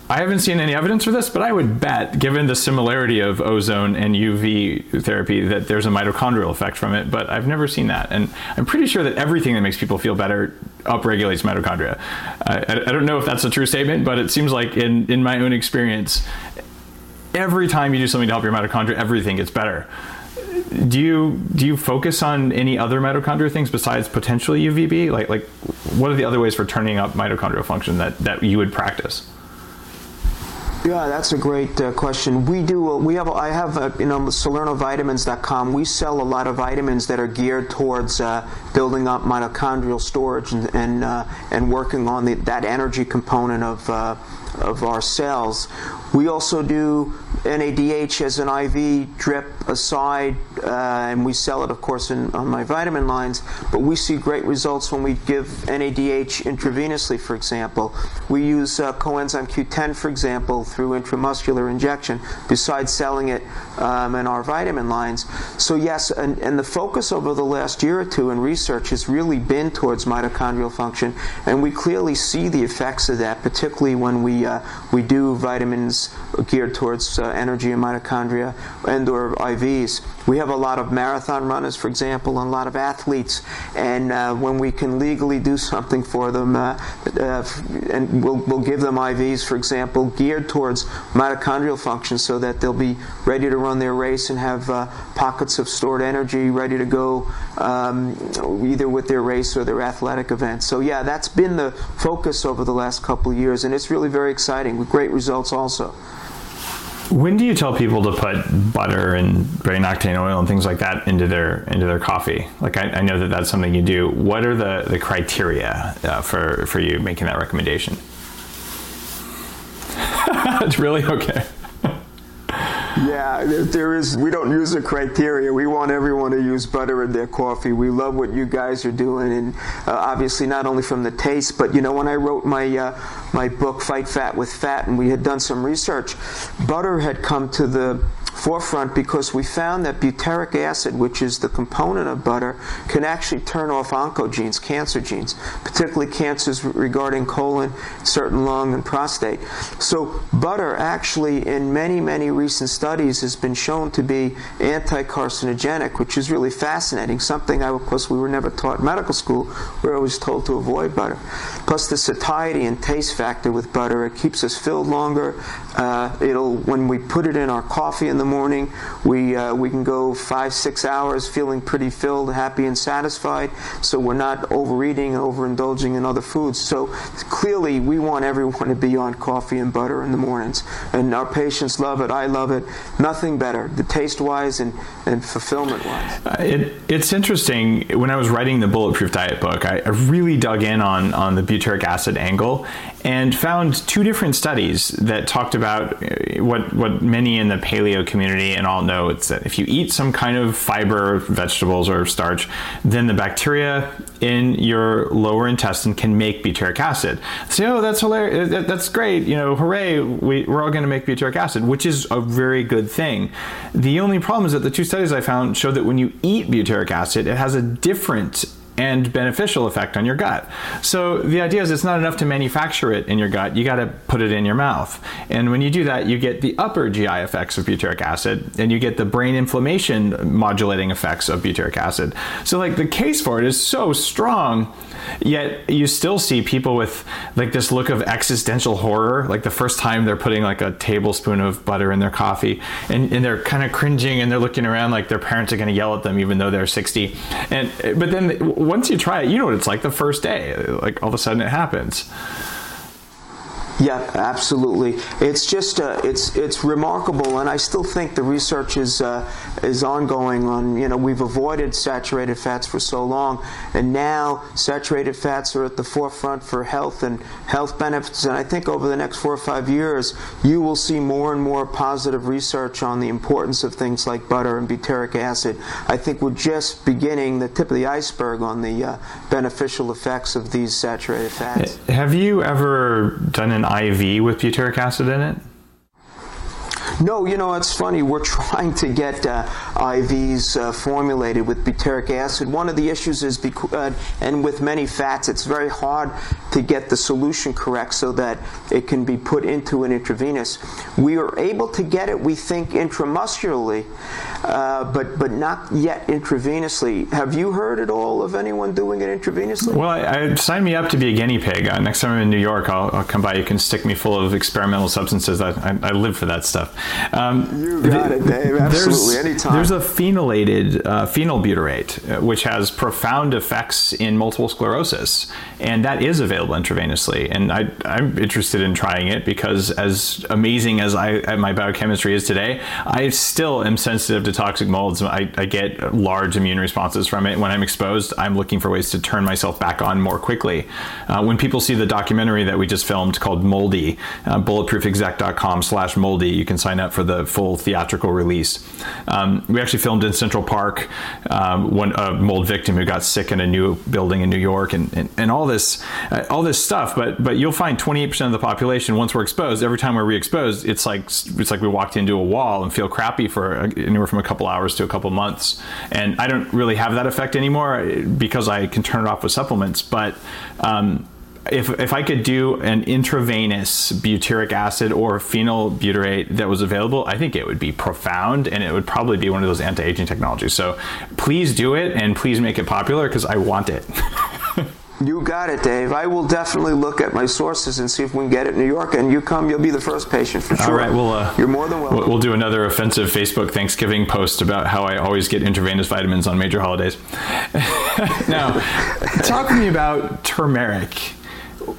I haven't seen any evidence for this, but I would bet, given the similarity of ozone and UV therapy, that there's a mitochondrial effect from it. But I've never seen that, and I'm pretty sure that everything that makes people feel better upregulates mitochondria. I, I, don't know if that's a true statement, but it seems like in in my own experience, every time you do something to help your mitochondria, everything gets better. Do you do you focus on any other mitochondria things besides potentially UVB? Like like what are the other ways for turning up mitochondrial function that that you would practice? Yeah, that's a great uh, question. We do. Uh, we have. I have. Uh, you know, SalernoVitamins.com. We sell a lot of vitamins that are geared towards uh, building up mitochondrial storage and and, uh, and working on the, that energy component of uh, of our cells. We also do NADH as an IV drip aside, uh, and we sell it, of course, in, on my vitamin lines. But we see great results when we give NADH intravenously, for example. We use uh, coenzyme Q10, for example, through intramuscular injection, besides selling it um, in our vitamin lines. So, yes, and, and the focus over the last year or two in research has really been towards mitochondrial function, and we clearly see the effects of that, particularly when we, uh, we do vitamins geared towards uh, energy and mitochondria and or IVs. We have a lot of marathon runners, for example, and a lot of athletes. And uh, when we can legally do something for them, uh, uh, and we'll, we'll give them IVs, for example, geared towards mitochondrial function so that they'll be ready to run their race and have uh, pockets of stored energy ready to go um, either with their race or their athletic event. So, yeah, that's been the focus over the last couple of years, and it's really very exciting with great results also. When do you tell people to put butter and brain octane oil and things like that into their into their coffee? Like I, I know that that's something you do. What are the the criteria uh, for for you making that recommendation? it's really okay. Yeah, there is. We don't use a criteria. We want everyone to use butter in their coffee. We love what you guys are doing, and uh, obviously not only from the taste, but you know, when I wrote my uh, my book, Fight Fat with Fat, and we had done some research, butter had come to the forefront because we found that butyric acid, which is the component of butter, can actually turn off oncogenes, cancer genes, particularly cancers regarding colon, certain lung, and prostate. So, butter actually, in many, many recent studies, has been shown to be anti carcinogenic, which is really fascinating. Something, I, of course, we were never taught in medical school. We are always told to avoid butter. Plus, the satiety and taste factor with butter, it keeps us filled longer. Uh, it'll, when we put it in our coffee in the morning. We, uh, we can go five, six hours feeling pretty filled, happy, and satisfied. So we're not overeating overindulging in other foods. So clearly, we want everyone to be on coffee and butter in the mornings. And our patients love it. I love it. Nothing better, the taste wise and, and fulfillment wise. Uh, it, it's interesting. When I was writing the Bulletproof Diet book, I, I really dug in on, on the butyric acid angle and found two different studies that talked about uh, what what many in the paleo community and all know. It's that if you eat some kind of fiber, vegetables or starch, then the bacteria in your lower intestine can make butyric acid. Say, oh, that's hilarious. That's great. You know, hooray! We, we're all going to make butyric acid, which is a very good thing. The only problem is that the two studies I found showed that when you eat butyric acid, it has a different and beneficial effect on your gut. So the idea is it's not enough to manufacture it in your gut, you got to put it in your mouth. And when you do that, you get the upper GI effects of butyric acid and you get the brain inflammation modulating effects of butyric acid. So like the case for it is so strong, yet you still see people with like this look of existential horror, like the first time they're putting like a tablespoon of butter in their coffee and, and they're kind of cringing and they're looking around like their parents are going to yell at them even though they're 60. And but then once you try it, you know what it's like the first day. Like all of a sudden it happens. Yeah, absolutely. It's just uh, it's it's remarkable, and I still think the research is uh, is ongoing. On you know we've avoided saturated fats for so long, and now saturated fats are at the forefront for health and health benefits. And I think over the next four or five years, you will see more and more positive research on the importance of things like butter and butyric acid. I think we're just beginning the tip of the iceberg on the uh, beneficial effects of these saturated fats. Have you ever done an IV with butyric acid in it? No, you know, it's funny. We're trying to get uh, IVs uh, formulated with butyric acid. One of the issues is, uh, and with many fats, it's very hard to get the solution correct so that it can be put into an intravenous. We are able to get it, we think, intramuscularly, uh, but but not yet intravenously. Have you heard at all of anyone doing it intravenously? Well, I, I signed me up to be a guinea pig. Uh, next time I'm in New York, I'll, I'll, come by. You can stick me full of experimental substances. I, I, I live for that stuff. Um, you got the, it, Dave. Absolutely, anytime. There's a phenylated uh, phenylbutyrate, uh, which has profound effects in multiple sclerosis, and that is available intravenously. And I, am interested in trying it because, as amazing as I my biochemistry is today, I still am sensitive to toxic molds. I, I get large immune responses from it. When I'm exposed, I'm looking for ways to turn myself back on more quickly. Uh, when people see the documentary that we just filmed called Moldy, uh, bulletproofexec.com/slash moldy, you can sign up for the full theatrical release. Um, we actually filmed in Central Park, um, one a mold victim who got sick in a new building in New York, and, and, and all this uh, all this stuff. But but you'll find 28% of the population once we're exposed, every time we're re-exposed, it's like it's like we walked into a wall and feel crappy for anywhere from a couple hours to a couple months. And I don't really have that effect anymore because I can turn it off with supplements. But um, if, if I could do an intravenous butyric acid or phenylbutyrate that was available, I think it would be profound and it would probably be one of those anti aging technologies. So please do it and please make it popular because I want it. You got it, Dave. I will definitely look at my sources and see if we can get it in New York. And you come, you'll be the first patient for sure. All right, well, uh, you're more than welcome. We'll do another offensive Facebook Thanksgiving post about how I always get intravenous vitamins on major holidays. now, talk to me about turmeric.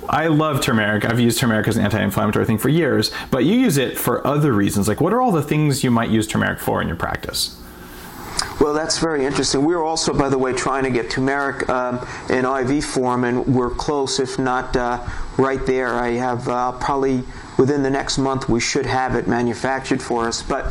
I love turmeric. I've used turmeric as an anti-inflammatory thing for years, but you use it for other reasons. Like, what are all the things you might use turmeric for in your practice? Well, that's very interesting. We're also, by the way, trying to get turmeric um, in IV form, and we're close, if not uh, right there. I have uh, probably within the next month we should have it manufactured for us. But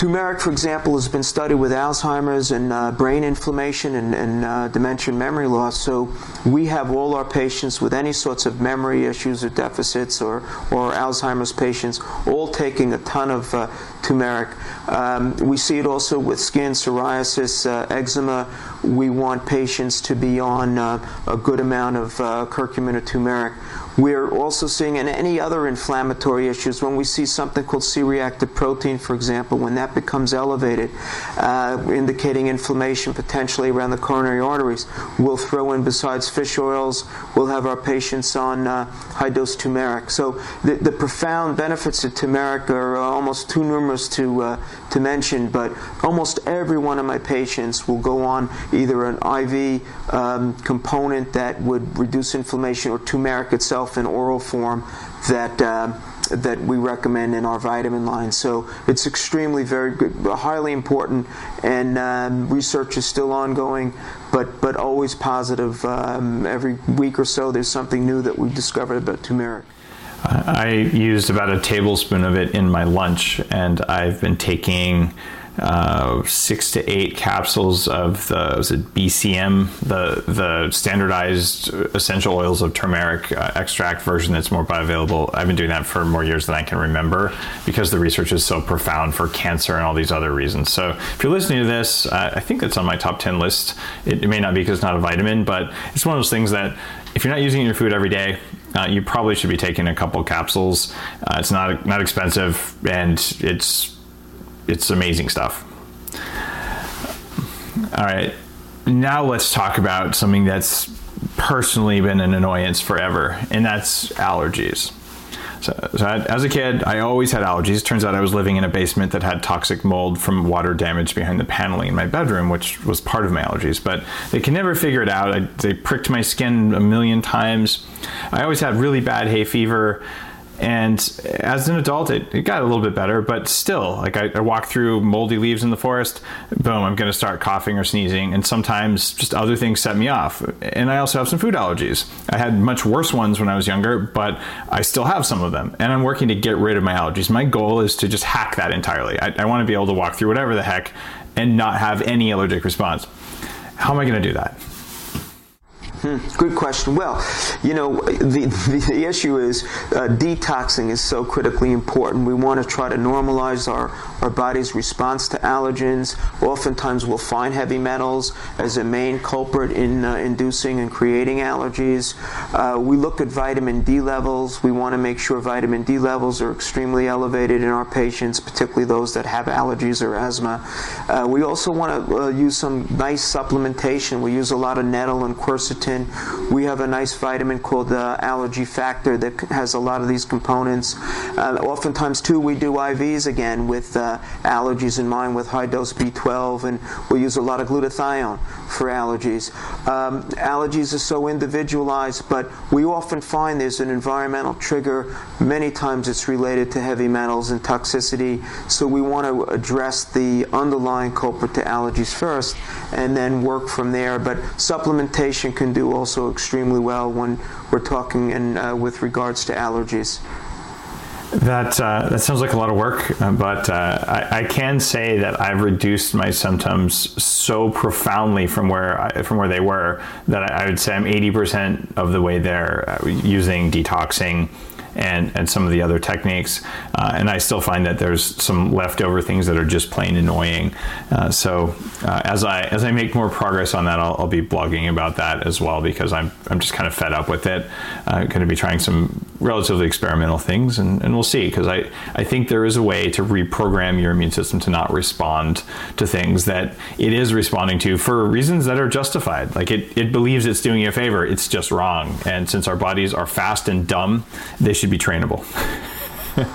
Turmeric, for example, has been studied with Alzheimer's and uh, brain inflammation and, and uh, dementia and memory loss. So we have all our patients with any sorts of memory issues or deficits or, or Alzheimer's patients all taking a ton of uh, turmeric. Um, we see it also with skin, psoriasis, uh, eczema. We want patients to be on uh, a good amount of uh, curcumin or turmeric. We're also seeing in any other inflammatory issues when we see something called C-reactive protein, for example, when that becomes elevated, uh, indicating inflammation potentially around the coronary arteries, we'll throw in besides fish oils, we'll have our patients on uh, high-dose turmeric. So the, the, profound benefits of turmeric are uh, almost too numerous to uh, to mention, but almost every one of my patients will go on either an IV um, component that would reduce inflammation or turmeric itself in oral form that uh, that we recommend in our vitamin line. So it's extremely very good, highly important, and um, research is still ongoing, but but always positive. Um, every week or so, there's something new that we've discovered about turmeric. I used about a tablespoon of it in my lunch, and I've been taking uh, six to eight capsules of the was it BCM, the the standardized essential oils of turmeric uh, extract version that's more bioavailable. I've been doing that for more years than I can remember because the research is so profound for cancer and all these other reasons. So if you're listening to this, uh, I think it's on my top ten list. It, it may not be because it's not a vitamin, but it's one of those things that if you're not using your food every day, uh, you probably should be taking a couple capsules. Uh, it's not not expensive and it's it's amazing stuff. All right, now let's talk about something that's personally been an annoyance forever, and that's allergies. So, so I, as a kid, I always had allergies. Turns out I was living in a basement that had toxic mold from water damage behind the paneling in my bedroom, which was part of my allergies. But they can never figure it out. I, they pricked my skin a million times. I always had really bad hay fever. And as an adult, it, it got a little bit better, but still, like I, I walk through moldy leaves in the forest, boom, I'm going to start coughing or sneezing. And sometimes just other things set me off. And I also have some food allergies. I had much worse ones when I was younger, but I still have some of them. And I'm working to get rid of my allergies. My goal is to just hack that entirely. I, I want to be able to walk through whatever the heck and not have any allergic response. How am I going to do that? Hmm, good question. Well, you know, the, the, issue is uh, detoxing is so critically important. We want to try to normalize our, our body's response to allergens. Oftentimes, we'll find heavy metals as a main culprit in uh, inducing and creating allergies. Uh, we look at vitamin D levels. We want to make sure vitamin D levels are extremely elevated in our patients, particularly those that have allergies or asthma. Uh, we also want to uh, use some nice supplementation. We use a lot of nettle and quercetin we have a nice vitamin called the Allergy Factor that has a lot of these components. Uh, oftentimes, too, we do IVs again with uh, allergies in mind with high dose B12, and we use a lot of glutathione for allergies. Um, allergies are so individualized, but we often find there's an environmental trigger. Many times it's related to heavy metals and toxicity, so we want to address the underlying culprit to allergies first and then work from there. But supplementation can do do also extremely well when we're talking in, uh, with regards to allergies. That uh, that sounds like a lot of work, uh, but uh, I, I, can say that I've reduced my symptoms so profoundly from where I, from where they were that I, I would say I'm 80% of the way there uh, using detoxing and, and some of the other techniques. Uh, and I still find that there's some leftover things that are just plain annoying. Uh, so uh, as I as I make more progress on that, I'll, I'll, be blogging about that as well because I'm I'm just kind of fed up with it. Uh, going to be trying some relatively experimental things, and, and we'll see because I I think there is a way to reprogram your immune system to not respond to things that it is responding to for reasons that are justified. Like it it believes it's doing you a favor, it's just wrong. And since our bodies are fast and dumb, they should be trainable.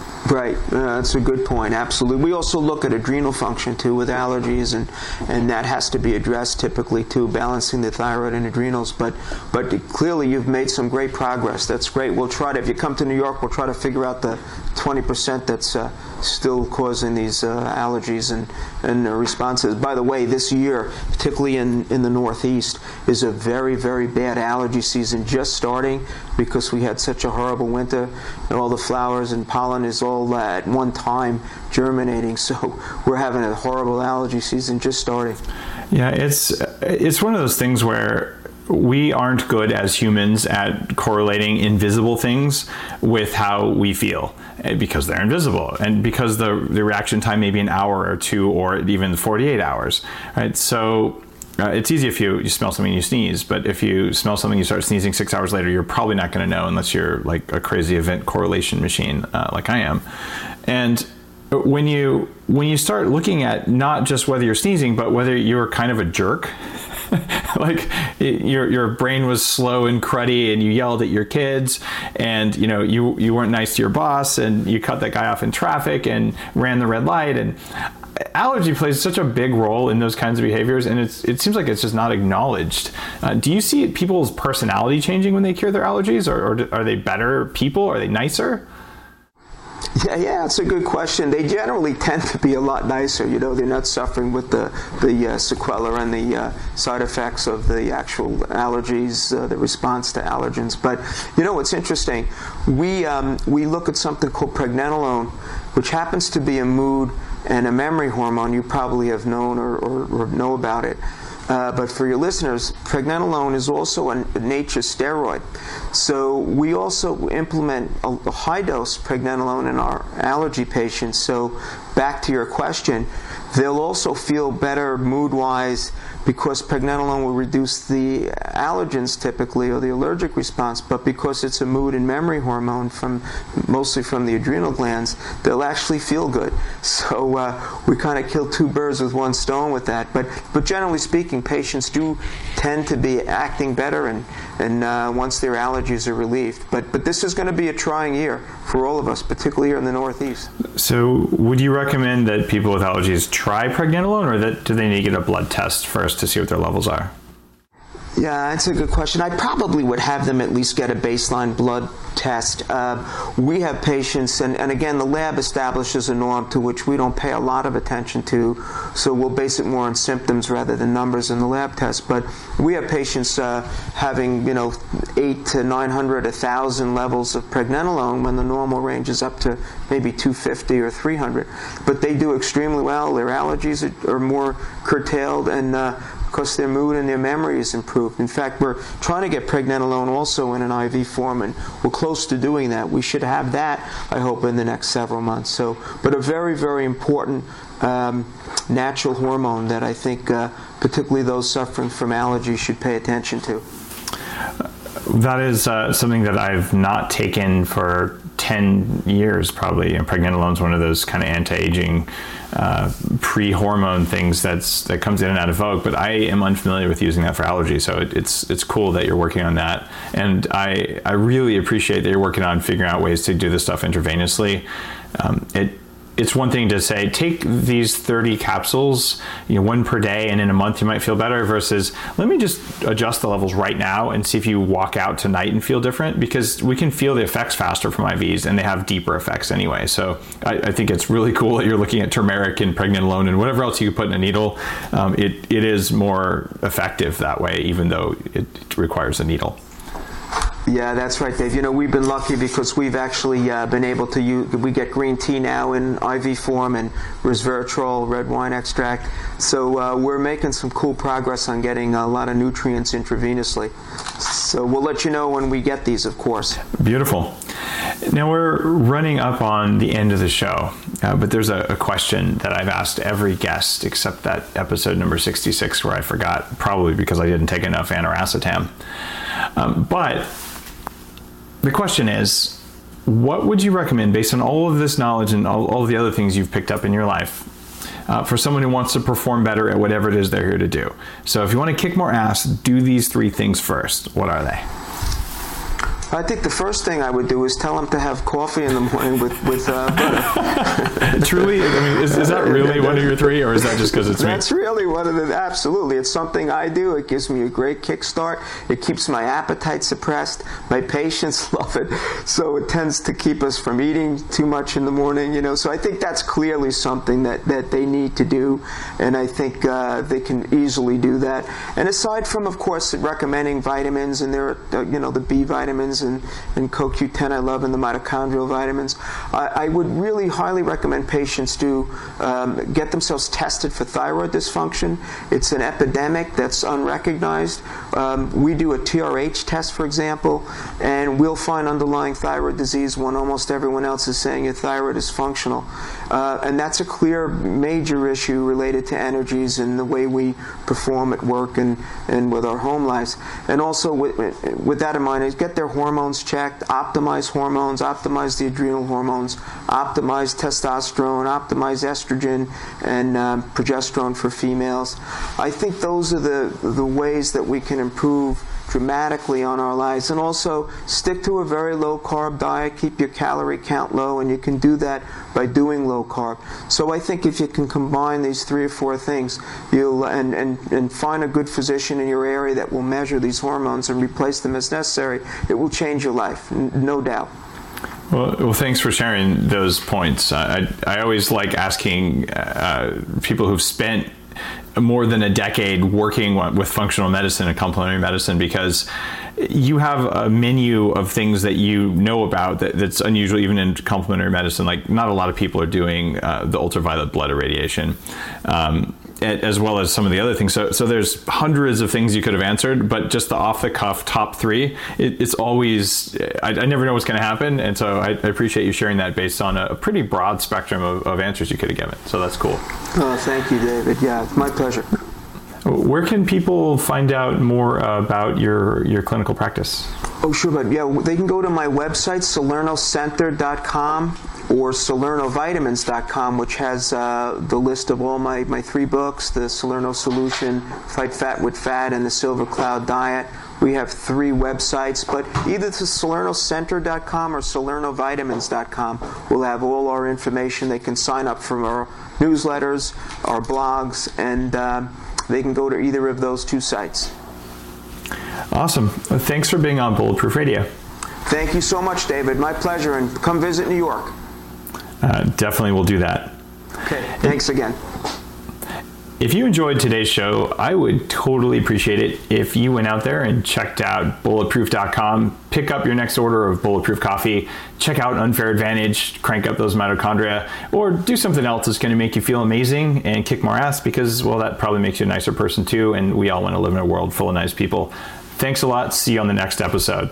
Right, uh, that's a good point. Absolutely. We also look at adrenal function too with allergies, and and that has to be addressed typically too, balancing the thyroid and adrenals. But but clearly you've made some great progress. That's great. We'll try to if you come to New York, we'll try to figure out the 20% that's uh, still causing these uh, allergies and, and responses. By the way, this year, particularly in, in the Northeast, is a very, very bad allergy season just starting because we had such a horrible winter and all the flowers and pollen is all at one time germinating. So we're having a horrible allergy season just starting. Yeah, it's it's one of those things where we aren't good as humans at correlating invisible things with how we feel eh, because they're invisible and because the, the reaction time may be an hour or two or even 48 hours right so uh, it's easy if you, you smell something and you sneeze, but if you smell something, you start sneezing six hours later, you're probably not going to know unless you're like a crazy event correlation machine, uh, like I am. And when you when you start looking at not just whether you're sneezing, but whether you're kind of a jerk like your your brain was slow and cruddy and you yelled at your kids and you know you you weren't nice to your boss and you cut that guy off in traffic and ran the red light and allergy plays such a big role in those kinds of behaviors and it's it seems like it's just not acknowledged uh, do you see people's personality changing when they cure their allergies or, or are they better people are they nicer Yeah, yeah, it's a good question. They generally tend to be a lot nicer. You know, they're not suffering with the the uh, sequela and the uh, side effects of the actual allergies, uh, the response to allergens. But you know, what's interesting. We um, we look at something called pregnenolone, which happens to be a mood and a memory hormone. You probably have known or, or, or know about it. Uh, but for your listeners, pregnenolone is also a, nature steroid. So we also implement a, a high dose pregnenolone in our allergy patients. So back to your question, they'll also feel better mood wise because pregnenolone will reduce the allergens typically or the allergic response, but because it's a mood and memory hormone from mostly from the adrenal glands, they'll actually feel good. So uh, we kind of kill two birds with one stone with that. But but generally speaking, patients do tend to be acting better and and uh, once their allergies are relieved. But but this is going to be a trying year for all of us, particularly here in the Northeast. So would you recommend that people with allergies try pregnenolone, or that do they need to get a blood test first to see what their levels are? Yeah, that's a good question. I probably would have them at least get a baseline blood test. Uh, we have patients, and, and again, the lab establishes a norm to which we don't pay a lot of attention to, so we'll base it more on symptoms rather than numbers in the lab test. But we have patients uh, having, you know, eight to 900, 1,000 levels of pregnenolone when the normal range is up to maybe 250 or 300. But they do extremely well. Their allergies are, are more curtailed, and uh, because their mood and their memory is improved. In fact, we're trying to get pregnenolone also in an IV form, and we're close to doing that. We should have that, I hope, in the next several months. So, but a very, very important um, natural hormone that I think, uh, particularly those suffering from allergies, should pay attention to. That is uh, something that I've not taken for 10 years probably. And pregnenolone is one of those kind of anti-aging uh, pre-hormone things that's that comes in and out of vogue but i am unfamiliar with using that for allergy so it, it's it's cool that you're working on that. And i i really appreciate that you're working on figuring out ways to do this stuff intravenously. Um, it it's one thing to say take these 30 capsules you know one per day and in a month you might feel better versus let me just adjust the levels right now and see if you walk out tonight and feel different because we can feel the effects faster from ivs and they have deeper effects anyway. So i, I think it's really cool that you're looking at turmeric and pregnenolone and whatever else you put in a needle um, it, it is more effective that way even though it requires a needle yeah, that's right, Dave. You know, we've been lucky because we've actually uh, been able to use, we get green tea now in IV form and resveratrol, red wine extract. So uh, we're making some cool progress on getting a lot of nutrients intravenously. So we'll let you know when we get these, of course. Beautiful. Now we're running up on the end of the show, uh, but there's a, a, question that I've asked every guest except that episode number 66 where I forgot, probably because I didn't take enough aniracetam. Um, but the question is what would you recommend based on all of this knowledge and all, all of the other things you've picked up in your life uh, for someone who wants to perform better at whatever it is they're here to do? So if you want to kick more ass do these three things first. What are they I think the first thing I would do is tell them to have coffee in the morning with with uh, butter. Truly, I mean, is, is, that really one of your three, or is that just because it's me? That's really one of the. Absolutely, it's something I do. It gives me a great kickstart. It keeps my appetite suppressed. My patients love it, so it tends to keep us from eating too much in the morning. You know, so I think that's clearly something that that they need to do, and I think uh, they can easily do that. And aside from, of course, recommending vitamins, and there, uh, you know, the B vitamins and, and CoQ10 I love and the mitochondrial vitamins. I, I would really highly recommend patients do um, get themselves tested for thyroid dysfunction. It's an epidemic that's unrecognized. Um, we do a TRH test, for example, and we'll find underlying thyroid disease when almost everyone else is saying your thyroid is functional. Uh, and that's a clear major issue related to energies and the way we perform at work and, and with our home lives. And also, with, with that in mind, is get their hormones checked, optimize hormones, optimize the adrenal hormones, optimize testosterone, optimize estrogen and um, progesterone for females. I think those are the, the ways that we can improve dramatically on our lives. And also stick to a very low carb diet, keep your calorie count low, and you can do that by doing low carb. So I think if you can combine these three or four things, you'll and, and, and find a good physician in your area that will measure these hormones and replace them as necessary, it will change your life, no doubt. Well, well, thanks for sharing those points. I, I always like asking uh, people who've spent more than a decade working with functional medicine and complementary medicine because you have a menu of things that you know about that, that's unusual even in complementary medicine. Like not a lot of people are doing uh, the ultraviolet blood irradiation. Um, as well as some of the other things. So, so there's hundreds of things you could have answered, but just the off the cuff top three, it, it's always, I, I, never know what's going to happen. And so I, I, appreciate you sharing that based on a, pretty broad spectrum of, of, answers you could have given. So that's cool. Oh, thank you, David. Yeah, it's my pleasure. Where can people find out more about your, your clinical practice? Oh, sure, but yeah, they can go to my website, salernocenter.com or salernovitamins.com, which has uh, the list of all my, my three books the Salerno Solution, Fight Fat with Fat, and the Silver Cloud Diet. We have three websites, but either to salernocenter.com or salernovitamins.com will have all our information. They can sign up for our newsletters, our blogs, and uh, they can go to either of those two sites. Awesome. Thanks for being on Bulletproof Radio. Thank you so much, David. My pleasure. And come visit New York. Uh, definitely will do that. Okay. Thanks again. If you enjoyed today's show, I would totally appreciate it if you went out there and checked out bulletproof.com, pick up your next order of bulletproof coffee, check out Unfair Advantage, crank up those mitochondria, or do something else that's going to make you feel amazing and kick more ass because, well, that probably makes you a nicer person too. And we all want to live in a world full of nice people. Thanks a lot. See you on the next episode.